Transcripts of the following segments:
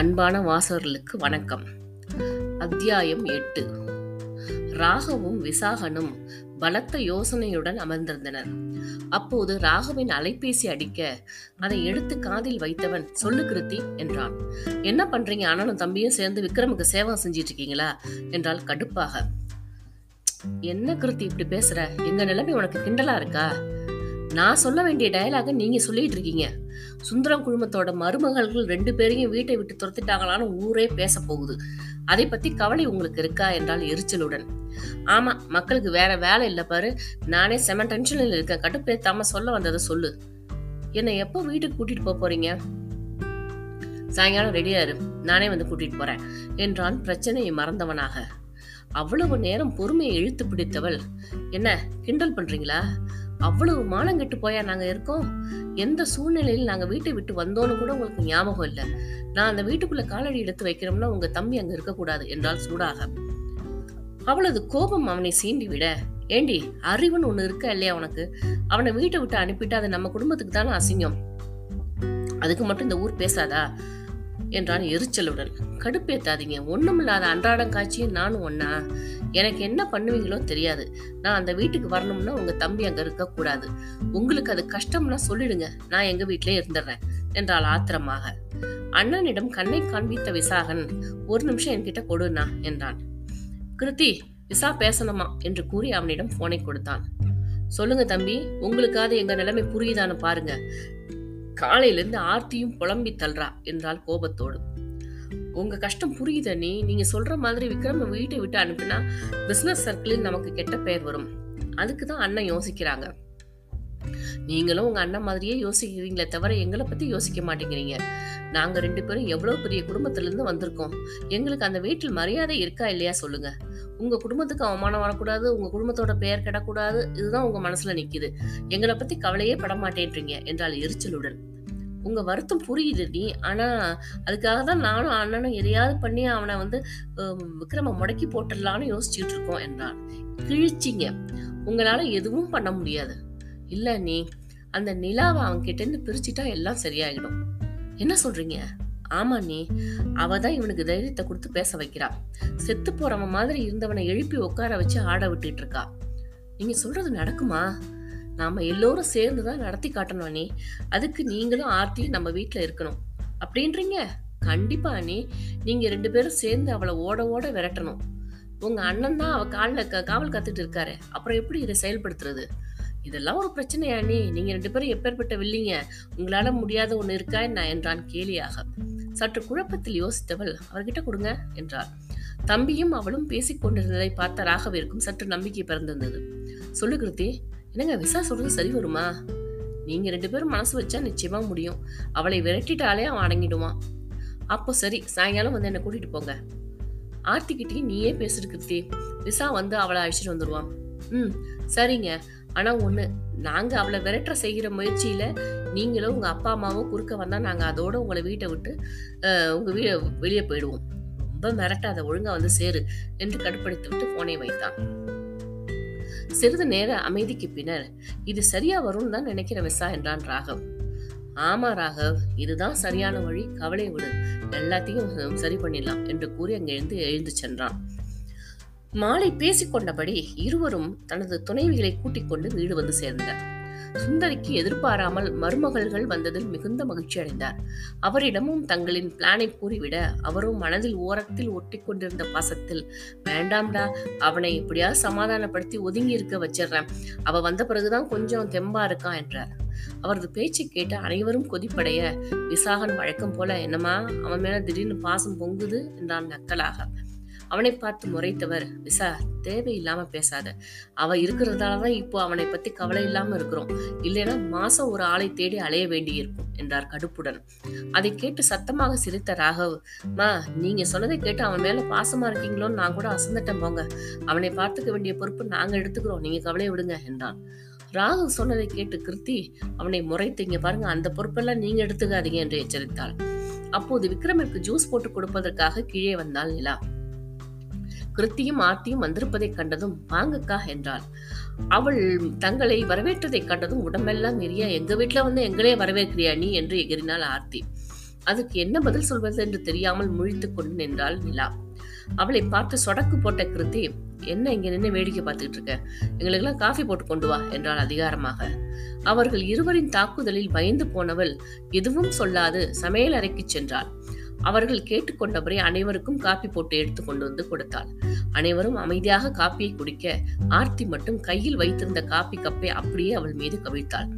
அன்பான வாசகர்களுக்கு வணக்கம். அத்தியாயம் எட்டு. ராகவும் விசாகனும் பலத்த யோசனையுடன் அமர்ந்திருந்தனர். அப்போது ராகவின் அலைபேசி அடிக்க அதை எடுத்து காதில் வைத்தவன் சொல்லு கிருத்தி என்றான். என்ன பண்றீங்க? அண்ணனும் தம்பியும் சேர்ந்து விக்ரமுக்கு சேவம் செஞ்சிட்டு இருக்கீங்களா என்றால் கடுப்பாக. என்ன கிருத்தி இப்படி பேசுற? எங்க நிலைமை உனக்கு கிண்டலா இருக்கா? நான் சொல்ல வேண்டிய டயலாக நீங்க சொல்லிட்டு இருக்கீங்க. சுந்தரம் குழுமத்தோட மருமகள்கள் ரெண்டு பேரையும் வீட்டை விட்டு துரத்திட்டாங்களான்னு ஊரே பேச போகுது. அதை பத்தி கவலை உங்களுக்கு இருக்கா என்றால் எரிச்சலுடன். ஆமா மக்களுக்கு வேற வேலை இல்லை பாரு. நானே செம டென்ஷனில் இருக்கேன் கட்டுப்பேத்தாம சொல்ல வந்ததை சொல்லு. என்னை எப்போ வீட்டுக்கு கூட்டிட்டு போக போறீங்க? சாயங்காலம் ரெடியா இரு. நானே வந்து கூட்டிட்டு போறேன் என்றான் பிரச்சனையை மறந்தவனாக. அவ்வளவு நேரம் பொறுமையை இழுத்து பிடித்தவள். என்ன கிண்டல் பண்றீங்களா? அவ்வளவு மானங்கெட்டு போயா நாங்க இருக்கோம்? எந்த சூழ்நிலையில் நாங்க வீட்டை விட்டு வந்தோன்னு கூட உங்களுக்கு ஞாபகம் இல்ல. நான் அந்த வீட்டுக்குள்ள காலடி எடுத்து வைக்கிறோம்னா உங்க தம்பி அங்க இருக்கக்கூடாது என்றால் சூடாக. அவளது கோபம் அவனை சீண்டி விட ஏண்டி அறிவுன்னு ஒண்ணு இருக்கா இல்லையா உனக்கு? அவனை வீட்டை விட்டு அனுப்பிட்டு அது நம்ம குடும்பத்துக்கு தானே அசிங்கம். அதுக்கு மட்டும் இந்த ஊர் பேசாதா? என்றான் எரிச்சலுடன். கடுப்பேத்தாதீங்க. ஒண்ணுமில்லாத அன்றாடம் காட்சியும் நானும் ஒன்னா எனக்கு என்ன பண்ணுவீங்களோ தெரியாது. நான் அந்த வீட்டுக்கு வரணும்னா உங்க தம்பி அங்க இருக்க கூடாது உங்களுக்கு அது கஷ்டம்னா சொல்லிடுங்க. நான் எங்க வீட்டிலே இருந்துடுறேன் என்றாள் ஆத்திரமாக. அண்ணனிடம் கண்ணை காண்பித்த விசாகன் ஒரு நிமிஷம் என்கிட்ட கொடுண்ணா என்றான். கிருத்தி விசா பேசணுமா? என்று கூறி அவனிடம் போனை கொடுத்தான். சொல்லுங்க தம்பி. உங்களுக்காவது எங்க நிலைமை புரியுதான்னு பாருங்க. காலையிலேருந்து ஆர்த்தியும் புலம்பி தள்ளுறா என்றால் கோபத்தோடு. உங்க கஷ்டம் புரியுதனே நீ நீங்க சொல்ற மாதிரி விக்ரம வீட்டை விட்டு அனுப்பினா பிசினஸ் சர்க்கிளில் நமக்கு கெட்ட பெயர் வரும். அதுக்கு தான் அண்ணன் யோசிக்கிறாங்க. நீங்களும் உங்க அண்ணன் மாதிரியே யோசிக்கிறீங்களே தவிர எங்களை பத்தி யோசிக்க மாட்டேங்கிறீங்க. நாங்க ரெண்டு பேரும் எவ்வளவு பெரிய குடும்பத்துல இருந்து வந்திருக்கோம். எங்களுக்கு அந்த வீட்டில் மரியாதை இருக்கா இல்லையா சொல்லுங்க. உங்க குடும்பத்துக்கு அவமானம் வரக்கூடாது உங்க குடும்பத்தோட பெயர் கெடக்கூடாது. இதுதான் உங்க மனசுல நிக்குது. எங்களை பத்தி கவலையே பட மாட்டேன்றீங்க என்றால் எரிச்சலுடன். உங்கள் வருத்தம் புரியுது நீ அதுக்காக தான் நானும் அண்ணனும் எதையாவது பண்ணி அவனை வந்து விக்ரம முடக்கி போட்டுடலான்னு யோசிச்சுட்டு இருக்கோம் என்றான் கிழிச்சிங்க. உங்களால் எதுவும் பண்ண முடியாது. இல்லை நீ அந்த நிலாவை அவன் கிட்டேருந்து பிரிச்சுட்டா எல்லாம் சரியாயிடும். என்ன சொல்றீங்க? ஆமா நீ அவ தான் இவனுக்கு தைரியத்தை கொடுத்து பேச வைக்கிறா. செத்து போறவன் மாதிரி இருந்தவனை எழுப்பி உட்கார வச்சு ஆட விட்டுட்டு இருக்கா. நீங்க சொல்றது நடக்குமா? நாம் எல்லோரும் சேர்ந்து தான் நடத்தி காட்டணும் அண்ணி. அதுக்கு நீங்களும் ஆர்த்தியும் நம்ம வீட்டில் இருக்கணும். அப்படின்றீங்க? கண்டிப்பா அண்ணி. நீங்கள் ரெண்டு பேரும் சேர்ந்து அவளை ஓட ஓட விரட்டணும். உங்கள் அண்ணன் தான் அவள் காலில் க காவல் காத்துட்டு இருக்காரு. அப்புறம் எப்படி இதை செயல்படுத்துறது? இதெல்லாம் ஒரு பிரச்சனையா அண்ணி? நீங்கள் ரெண்டு பேரும் எப்பேற்பட்ட வில்லிங்க? உங்களால் முடியாத ஒன்று இருக்கா என்ன? என்றான் கேலியாக. சற்று குழப்பத்தில் யோசித்தவள் அவர்கிட்ட கொடுங்க என்றார் தம்பியும் அவளும் பேசிக் கொண்டிருந்ததை பார்த்த ராகவிற்கும் சற்று நம்பிக்கை பிறந்திருந்தது. சொல்லு கிருத்தி என்னங்க விசா சொல்றது சரி வருமா? நீங்க ரெண்டு பேரும் மனசு வச்சா நிச்சயமா முடியும். அவளை விரட்டிட்டாலே அவன் அடங்கிடுவான். அப்போ சரி சாயங்காலம் வந்து என்ன கூட்டிட்டு போங்க. ஆர்த்திக்கிட்டே நீயே பேசிட்டு கிருத்தி. விசா வந்து அவளை அழைச்சிட்டு வந்துடுவான் ம் சரிங்க. ஆனா ஒண்ணு நாங்க அவளை விரட்ட செய்கிற முயற்சியில நீங்களும் உங்க அப்பா அம்மாவும் குறுக்க வந்தா நாங்க அதோட உங்களை வீட்டை விட்டு உங்க வீட வெளியே போயிடுவோம். ரொம்ப மிரட்டாத ஒழுங்கா வந்து சேரு என்று கடுப்படுத்தி விட்டு போனை வைத்தான். சிறிது நேர அமைதிக்கு பின்னர் இது சரியா வரும்னு தான் நினைக்கிற விசா என்றான் ராகவ். ஆமா ராகவ் இதுதான் சரியான வழி. கவலை விடு. எல்லாத்தையும் சரி பண்ணிடலாம் என்று கூறி அங்கிருந்து எழுந்து சென்றான். மாலை பேசிக்கொண்டபடி இருவரும் தனது துணைவிகளை கூட்டிக் கொண்டு வீடு வந்து சேர்ந்தனர். சுந்தரிக்கு எதிர்பாராமல் மருமகள்கள் வந்ததில் மிகுந்த மகிழ்ச்சி அடைந்தார். அவரிடமும் தங்களின் பிளானை கூறிவிட அவரும் மனதில் ஓரத்தில் ஒட்டி கொண்டிருந்த பாசத்தில் வேண்டாம்டா அவனை எப்படியாவது சமாதானப்படுத்தி ஒதுங்கி இருக்க வச்சிடுறேன். அவ வந்த பிறகுதான் கொஞ்சம் தெம்பா இருக்கான் என்றார். அவரது பேச்சை கேட்டு அனைவரும் கொதிப்படைய விசாகன் வழக்கம் போல என்னமா அவன் மேல திடீர்னு பாசம் பொங்குது? என்றான் நக்கலாக. அவனை பார்த்து முறைத்தவர் விசா தேவையில்லாம பேசாத. அவ இருக்கிறதாலதான் இப்போ அவனை பத்தி கவலை இல்லாம இருக்கிறோம். இல்லைன்னா மாசம் ஒரு ஆளை தேடி அலைய வேண்டியிருக்கும் என்றார் கடுப்புடன். அதை கேட்டு சத்தமாக சிரித்த ராகவ் மா நீங்க சொன்னதை கேட்டு அவன் மேல பாசமா இருக்கீங்களோன்னு நான் கூட அசந்துட்டேன் போங்க. அவனை பார்த்துக்க வேண்டிய பொறுப்பு நாங்க எடுத்துக்கிறோம். நீங்க கவலையை விடுங்க என்றான். ராகவ் சொன்னதை கேட்டு கிருத்தி அவனை முறைத்து இங்க பாருங்க அந்த பொறுப்பெல்லாம் நீங்க எடுத்துக்காதீங்க என்று எச்சரித்தாள். அப்போது விக்ரமிற்கு ஜூஸ் போட்டு கொடுப்பதற்காக கீழே வந்தாள் நிலா. கிருத்தியும் ஆர்த்தியும் வந்திருப்பதைக் கண்டதும் வாங்கக்கா என்றாள். அவள் தங்களை வரவேற்றதைக் கண்டதும் உடம்பெல்லாம் எரிய எங்க வீட்டுல வந்து எங்களே வரவேற்கிறியா நீ? என்று எகிறினாள் ஆர்த்தி. அதுக்கு என்ன பதில் சொல்வது? என்று தெரியாமல் முழித்துக் கொண்டு நின்றாள் நிலா. அவளை பார்த்து சொடக்கு போட்ட கிருத்தி என்ன இங்க நின்று வேடிக்கை பார்த்துட்டு இருக்க? எங்களுக்கெல்லாம் காஃபி போட்டு கொண்டு வா என்றாள் அதிகாரமாக. அவர்கள் இருவரின் தாக்குதலில் பயந்து போனவள் எதுவும் சொல்லாது சமையல் அறைக்கு சென்றாள். அவர்கள் கேட்டுக்கொண்டபடி அனைவருக்கும் காப்பி போட்டு எடுத்து கொண்டு வந்து கொடுத்தாள். அனைவரும் அமைதியாக காப்பியை குடிக்க ஆர்த்தி மட்டும் கையில் வைத்திருந்த காப்பி கப்பை அப்படியே அவள் மீது கவிழ்த்தாள்.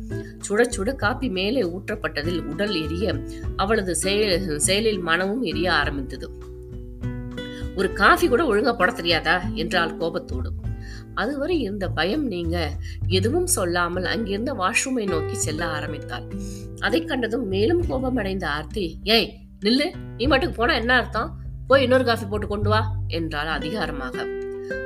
சுட சுட காப்பி மேலே ஊற்றப்பட்டதில் உடல் எரிய அவளது செயலில் மனமும் எரிய ஆரம்பித்தது. ஒரு காஃபி கூட ஒழுங்கா போட தெரியாதா? என்றால் கோபத்தோடு. அதுவரை இருந்த பயம் நீங்க எதுவும் சொல்லாமல் அங்கிருந்த வாஷ்ரூமை நோக்கி செல்ல ஆரம்பித்தாள். அதை கண்டதும் மேலும் கோபம் அடைந்த ஆர்த்தி ஏய் நில்லு. நீ மட்டுக்கு போனா என்ன அர்த்தம்? போய் இன்னொரு காஃபி போட்டு கொண்டு வா என்றாள் அதிகாரமாக.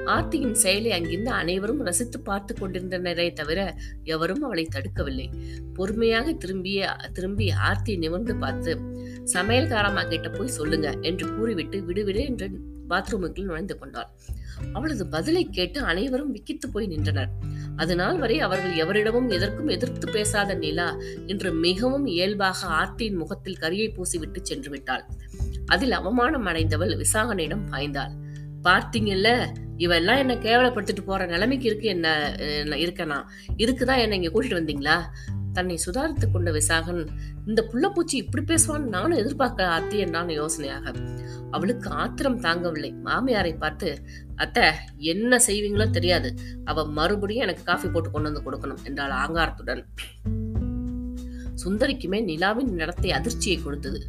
ஆர்த்தியின் செயலை அங்கிருந்து அனைவரும் ரசித்து பார்த்து கொண்டிருந்தனரே தவிர எவரும் அவளை தடுக்கவில்லை. பொறுமையாக திரும்பிய திரும்பி ஆர்த்தியை நிமிர்ந்து பார்த்து சமையல்காரமா கிட்ட போய் சொல்லுங்க என்று கூறிவிட்டு விடுவிடு என்று பாத்ரூமுக்குள் நுழைந்து கொண்டாள். அவளது பதிலை கேட்டு அனைவரும் விக்கித்து போய் நின்றனர். அதனால் வரை அவர்கள் எவரிடமும் எதற்கும் எதிர்த்து பேசாத நிலா இன்று மிகவும் இயல்பாக ஆர்த்தியின் முகத்தில் கரியை பூசிவிட்டு சென்று விட்டாள். அதில் அவமானம் அடைந்தவள் விசாகனிடம் பாய்ந்தாள். பார்த்தீங்கல்ல இவெல்லாம் என்ன கேவலப்படுத்திட்டு போற நிலைமைக்கு இருக்கு என்ன இருக்கனா? இதுக்குதான் என்ன இங்க கூட்டிட்டு வந்தீங்களா? தன்னை சுதாரித்துக் கொண்ட விசாகன் இந்த புள்ளப்பூச்சி இப்படி பேசுவான்னு நானும் எதிர்பார்க்க அத்தி என்றான் யோசனையாக. அவளுக்கு ஆத்திரம் தாங்கவில்லை. மாமியாரை பார்த்து அத்த என்ன செய்வீங்களோ தெரியாது. அவ மறுபடியும் எனக்கு காஃபி போட்டு கொண்டு வந்து கொடுக்கணும் என்றாள் ஆங்காரத்துடன். சுந்தரிக்குமே நிலாவின் நடத்தை அதிர்ச்சியை கொடுத்தது.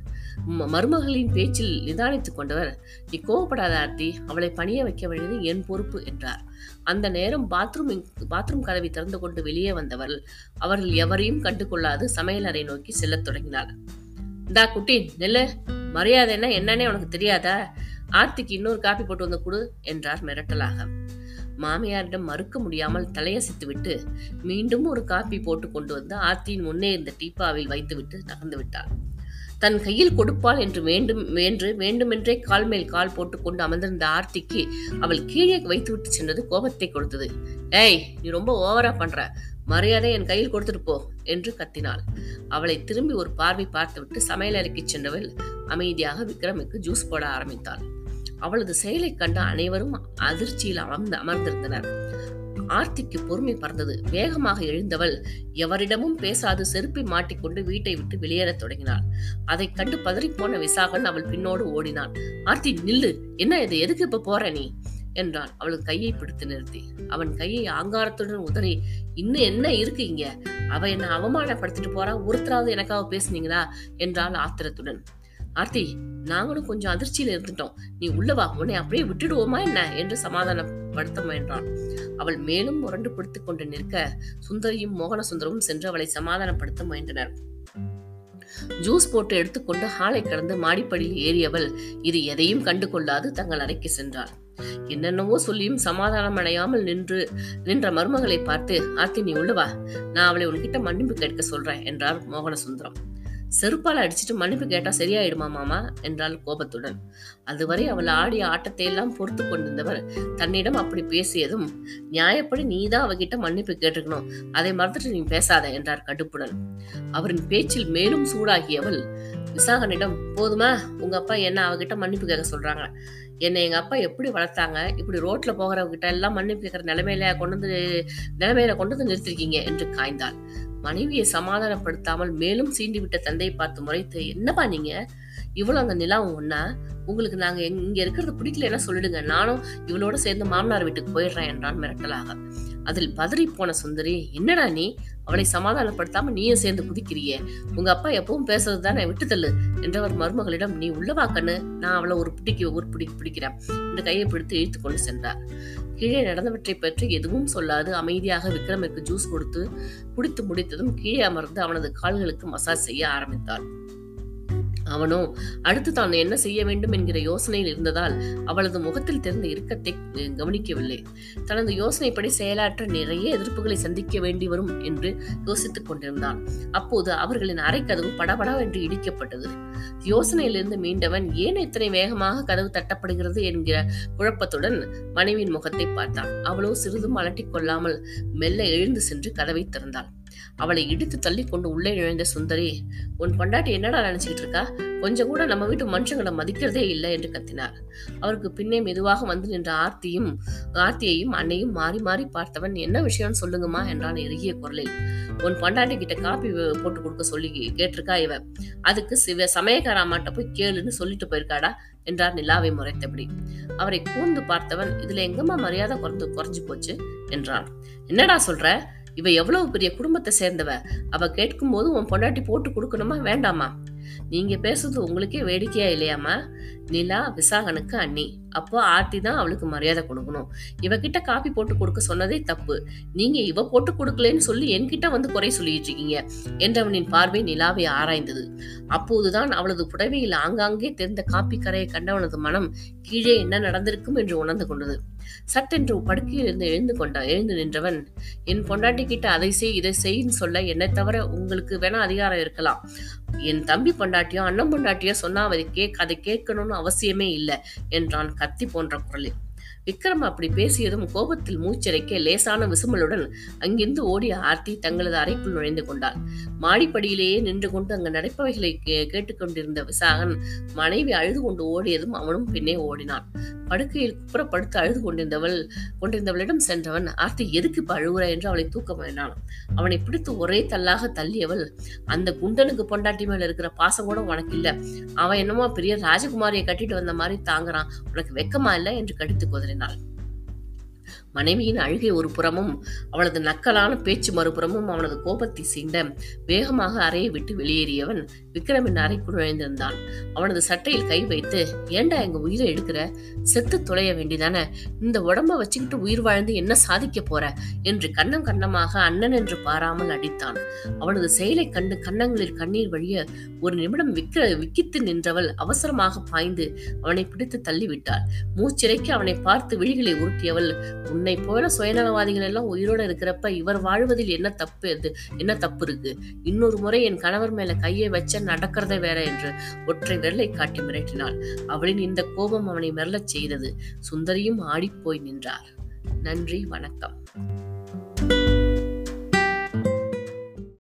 மருமகளின் பேச்சில் நிதானித்துக் கொண்டவர் நீ கோவப்படாத ஆர்த்தி அவளை பணிய வைக்க வேண்டியது என் பொறுப்பு என்றார். அந்த நேரம் பாத்ரூம் பாத்ரூம் கதவை திறந்து கொண்டு வெளியே வந்தவர் அவர்கள் எவரையும் கண்டு கொள்ளாது சமையலறை நோக்கி செல்லத் தொடங்கினார் இந்தா குட்டி நெல்லு மரியாதைன்னா என்னன்னே உனக்கு தெரியாதா? ஆர்த்திக்கு இன்னொரு காப்பி போட்டு வந்து கொடு என்றார் மிரட்டலாக. மாமியாரிடம் மறுக்க முடியாமல் தலையசித்து விட்டு மீண்டும் ஒரு காப்பி போட்டு கொண்டு வந்து ஆர்த்தியின் முன்னே இருந்த டீப்பாவில் வைத்துவிட்டு நகர்ந்து விட்டார் தன் கையில் கொடுப்பாள் என்று வேண்டும் என்று வேண்டுமென்றே கால் மேல் கால் போட்டுக்கொண்டு அமர்ந்திருந்த ஆர்த்திக்கு அவள் கீழே வைத்துவிட்டு சென்றது கோபத்தை கொடுத்தது. ஏய் நீ ரொம்ப ஓவரா பண்ற. மரியாதை என் கையில் கொடுத்துட்டு போ என்று கத்தினாள். அவளை திரும்பி ஒரு பார்வை பார்த்துவிட்டு சமையல் அறைக்கு சென்றவள் அமைதியாக விக்ரமுக்கு ஜூஸ் போட ஆரம்பித்தாள். அவளது செயலை கண்ட அனைவரும் அதிர்ச்சியில் அமர்ந்து அமர்ந்திருந்தனர். ஆர்த்திக்கு பொறுமை பறந்தது. வேகமாக எழுந்தவள் எவரிடமும் பேசாது செருப்பை மாட்டிக்கொண்டு வீட்டை விட்டு வெளியேறத் தொடங்கினாள். அதைக் கண்டு பதறிப்போன விசாகன் அவள் பின்னோடு ஓடினான் ஆர்த்தி நில்லு. என்ன இது? எதுக்கு இப்ப போற நீ? என்றான். அவள் கையை பிடித்து நிறுத்தி. அவன் கையை ஆங்காரத்துடன் உதறி இன்னும் என்ன இருக்கு இங்க? அவ என்ன அவமானப்படுத்திட்டு போறா? ஒருத்தராவது எனக்காக பேசுனீங்களா? என்றாள் ஆத்திரத்துடன். ஆர்த்தி நாங்களும் கொஞ்சம் அதிர்ச்சியில இருந்துட்டோம். நீ உள்ளவா உன்னை அப்படியே விட்டுடுவோமா என்ன? என்று சமாதானப்படுத்த முயன்றான். அவள் மேலும் முரண்டு பிடித்துக் கொண்டு நிற்க சுந்தரியும் மோகன சுந்தரமும் சென்று அவளை சமாதானப்படுத்த முயன்றனர். ஜூஸ் போட்டு எடுத்துக்கொண்டு ஹாலை கடந்து மாடிப்படியில் ஏறியவள் இது எதையும் கண்டு கொள்ளாது தங்கள் அறைக்கு சென்றாள். என்னென்னவோ சொல்லியும் சமாதானம் அடையாமல் நின்று நின்ற மருமகளை பார்த்து ஆர்த்தி நீ உள்ளவா நான் அவளை உன்கிட்ட மன்னிப்பு கேட்க சொல்றேன் என்றார் மோகன சுந்தரம். செருப்பால் அடிச்சுட்டு மன்னிப்பு கேட்டா சரியாயிடுமா மாமா? என்றாள் கோபத்துடன். அதுவரை அவள் ஆடிய ஆட்டத்தை எல்லாம் பொறுத்து கொண்டிருந்தவர் தன்னிடம் அப்படி பேசியதும் நியாயப்படி நீதான் அவகிட்ட மன்னிப்பு கேட்டிருக்கணும். அதை மறந்துட்டு நீ பேசாத என்றார் கடுப்புடன். அவரின் பேச்சில் மேலும் சூடாகியவள் விசாகனிடம் போதுமா உங்க அப்பா என்ன அவகிட்ட மன்னிப்பு கேட்க சொல்றாங்க? என்னை எங்கள் அப்பா எப்படி வளர்த்தாங்க இப்படி ரோட்டில் போகிறவங்கிட்ட எல்லாம் மன்னிப்பு கேட்கிற நிலைமையில கொண்டு வந்து நிலைமையில கொண்டு வந்து நிறுத்திருக்கீங்க என்று காய்ந்தாள். மனைவியை சமாதானப்படுத்தாமல் மேலும் சீண்டிவிட்ட தந்தையை பார்த்து முறைத்து என்னப்பா நீங்க? இவ்வளோ அந்த நிலாவும் ஒன்னா உங்களுக்கு நாங்கள் இங்கே இருக்கிறது பிடிக்கலன்னா சொல்லிடுங்க. நானும் இவளோட சேர்ந்து மாமனார் வீட்டுக்கு போயிடுறேன் என்றான் மிரட்டலாக. அதில் பதறி போன சுந்தரி என்னடா நீ? அவளை சமாதானப்படுத்தாம நீயும் சேர்ந்து குதிக்கிறியே? உங்க அப்பா எப்பவும் பேசுறது தானே? விட்டுத்தள்ளு என்றவர் மருமகளிடம் நீ உள்ளவா கண்ணு நான் அவளை ஒரு பிடிக்கு ஒரு பிடி பிடிக்கிறேன் இந்த கையை பிடித்து இழுத்து கொண்டு சென்றார். கீழே நடந்தவற்றை பற்றி எதுவும் சொல்லாது அமைதியாக விக்ரமிற்கு ஜூஸ் கொடுத்து குடித்து முடித்ததும் கீழே அமர்ந்து அவனது கால்களுக்கு மசாஜ் செய்ய ஆரம்பித்தாள் அவனோ அடுத்து தான் என்ன செய்ய வேண்டும் என்கிற யோசனையில் இருந்ததால் அவளது முகத்தில் தெரிந்த இறுக்கத்தை கவனிக்கவில்லை. தனது யோசனைப்படி செயலாற்ற நிறைய எதிர்ப்புகளை சந்திக்க வேண்டி வரும் என்று யோசித்துக் கொண்டிருந்தான். அப்போது அவர்களின் அறை கதவு படபடா என்று இடிக்கப்பட்டது. யோசனையிலிருந்து மீண்டவன் ஏன் இத்தனை வேகமாக கதவு தட்டப்படுகிறது என்கிற குழப்பத்துடன் மனைவியின் முகத்தை பார்த்தான். அவளோ சிறிதும் அலட்டிக் கொள்ளாமல் மெல்ல எழுந்து சென்று கதவை திறந்தாள். அவளை இடித்து தள்ளி கொண்டு உள்ளே நுழைந்த சுந்தரி உன் பொண்டாட்டி என்னடா நினைச்சுக்கிட்டு இருக்கா? கொஞ்சம் கூட நம்ம வீட்டு மனுஷங்களை மதிக்கிறதே இல்லை என்று கத்தினார். அவருக்கு பின்னே மெதுவாக வந்து நின்ற ஆர்த்தியும் ஆர்த்தியையும் அன்னையும் மாறி மாறி பார்த்தவன் என்ன விஷயம்னு சொல்லுங்கம்மா என்றான் இறுகிய குரலில். உன் பொண்டாட்டி கிட்ட காப்பி போட்டு கொடுக்க சொல்லி கேட்டிருக்கா இவ? அதுக்கு சிவ சமயக்காராமாட்ட போய் கேளுன்னு சொல்லிட்டு போயிருக்காடா? என்றார் நிலாவை முறைத்தபடி. அவரை கூர்ந்து பார்த்தவன் இதுல எங்கம்மா மரியாதை குறைந்து குறைஞ்சு போச்சு? என்றான். என்னடா சொல்ற? இவ எவ்வளவு பெரிய குடும்பத்தை சேர்ந்தவ? அவ கேட்கும் போது உன் பொண்டாட்டி போட்டு கொடுக்கணுமா வேண்டாமா? நீங்க பேசுறது உங்களுக்கே வேடிக்கையா இல்லையாமா நிலா விசாகனுக்கு அண்ணி. அப்போ ஆர்த்தி தான் அவளுக்கு மரியாதை கொடுக்கணும். இவகிட்ட காப்பி போட்டு கொடுக்க சொன்னதே தப்பு. நீங்க இவ போட்டு கொடுக்கலன்னு சொல்லி என்கிட்ட வந்து குறை சொல்லிட்டு இருக்கீங்க. என்றவனின் பார்வை நிலாவை ஆராய்ந்தது. அப்போதுதான் அவளது புடவையில் ஆங்காங்கே தெரிந்த காப்பி கரையை கண்டவனது மனம் கீழே என்ன நடந்திருக்கும் என்று உணர்ந்து கொண்டது. சட்டென்று படுக்கையில் இருந்து எழுந்து கொண்டான் எழுந்து நின்றவன் என் பொண்டாட்டி கிட்ட அதை செய் இதை செய்ன்னு சொல்ல என்னை தவிர உங்களுக்கு வேணா அதிகாரம் இருக்கலாம். என் தம்பி பொண்டாட்டியோ அண்ணன் பொண்டாட்டியோ சொன்னா அதை கேக் அதை கேட்கணும்னு அவசியமே இல்லை என்றான் கத்தி போன்ற குரலில். விக்ரம் அப்படி பேசியதும் கோபத்தில் மூச்சிறைக்க லேசான விசுமலுடன் அங்கிருந்து ஓடிய ஆர்த்தி தங்களது அறைக்குள் நுழைந்து கொண்டாள். மாடிப்படியிலேயே நின்று கொண்டு அங்கு நடப்பவைகளை கேட்டுக்கொண்டிருந்த விசாகன் மனைவி அழுது கொண்டு ஓடியதும் அவனும் பின்னே ஓடினான். படுக்கையில் குப்புற படுத்து அழுது கொண்டிருந்தவள் கொண்டிருந்தவளிடம் சென்றவன் ஆர்த்தி எதுக்கு இப்ப அழுகுற என்று அவளை தூக்க வேண்டான் அவனை பிடித்து ஒரே தள்ளாக தள்ளியவள் அந்த குண்டனுக்கு பொண்டாட்டி மேல இருக்கிற பாசம் கூட உனக்கு இல்ல. அவன் என்னமோ பெரிய ராஜகுமாரியை கட்டிட்டு வந்த மாதிரி தாங்குறான். உனக்கு வெக்கமா இல்ல? என்று கடித்து குதறினாள். மனைவியின் அழுகை ஒரு புறமும் அவளது நக்கலான பேச்சு மறுபுறமும் அவனது கோபத்தை சீண்ட வேகமாக அறையை விட்டு வெளியேறியவன் விக்ரமின் அறைக்குள் நுழைந்திருந்தான். அவனது சட்டையில் கை வைத்து ஏண்டா எங்க உயிரை எடுக்கிற? செத்து தொலைய வேண்டிதானே? இந்த உடம்ப வச்சுக்கிட்டு உயிர் வாழ்ந்து என்ன சாதிக்க போற? என்று கண்ணம் கண்ணமாக அண்ணன் என்று பாராமல் அடித்தான். அவனது செயலை கண்டு கன்னங்களில் கண்ணீர் வழிய ஒரு நிமிடம் விக்க விக்கித்து நின்றவள் அவசரமாக பாய்ந்து அவனை பிடித்து தள்ளிவிட்டாள். மூச்சிறைக்கு அவனை பார்த்து விழிகளை உருட்டியவள் உன்னை போல சுயநலவாதிகள் எல்லாம் உயிரோட இருக்கிறப்ப இவர் வாழ்வதில் என்ன தப்பு இது? என்ன தப்பு இருக்கு? இன்னொரு முறை என் கணவர் மேல கையை வச்ச நடக்கிறத வேற என்று ஒற்றை விரலை காட்டி மிரட்டினாள். அவளின் இந்த கோபம் அவனை மிரளச் செய்தது. சுந்தரியும் ஆடிப்போய் நின்றார். நன்றி வணக்கம்.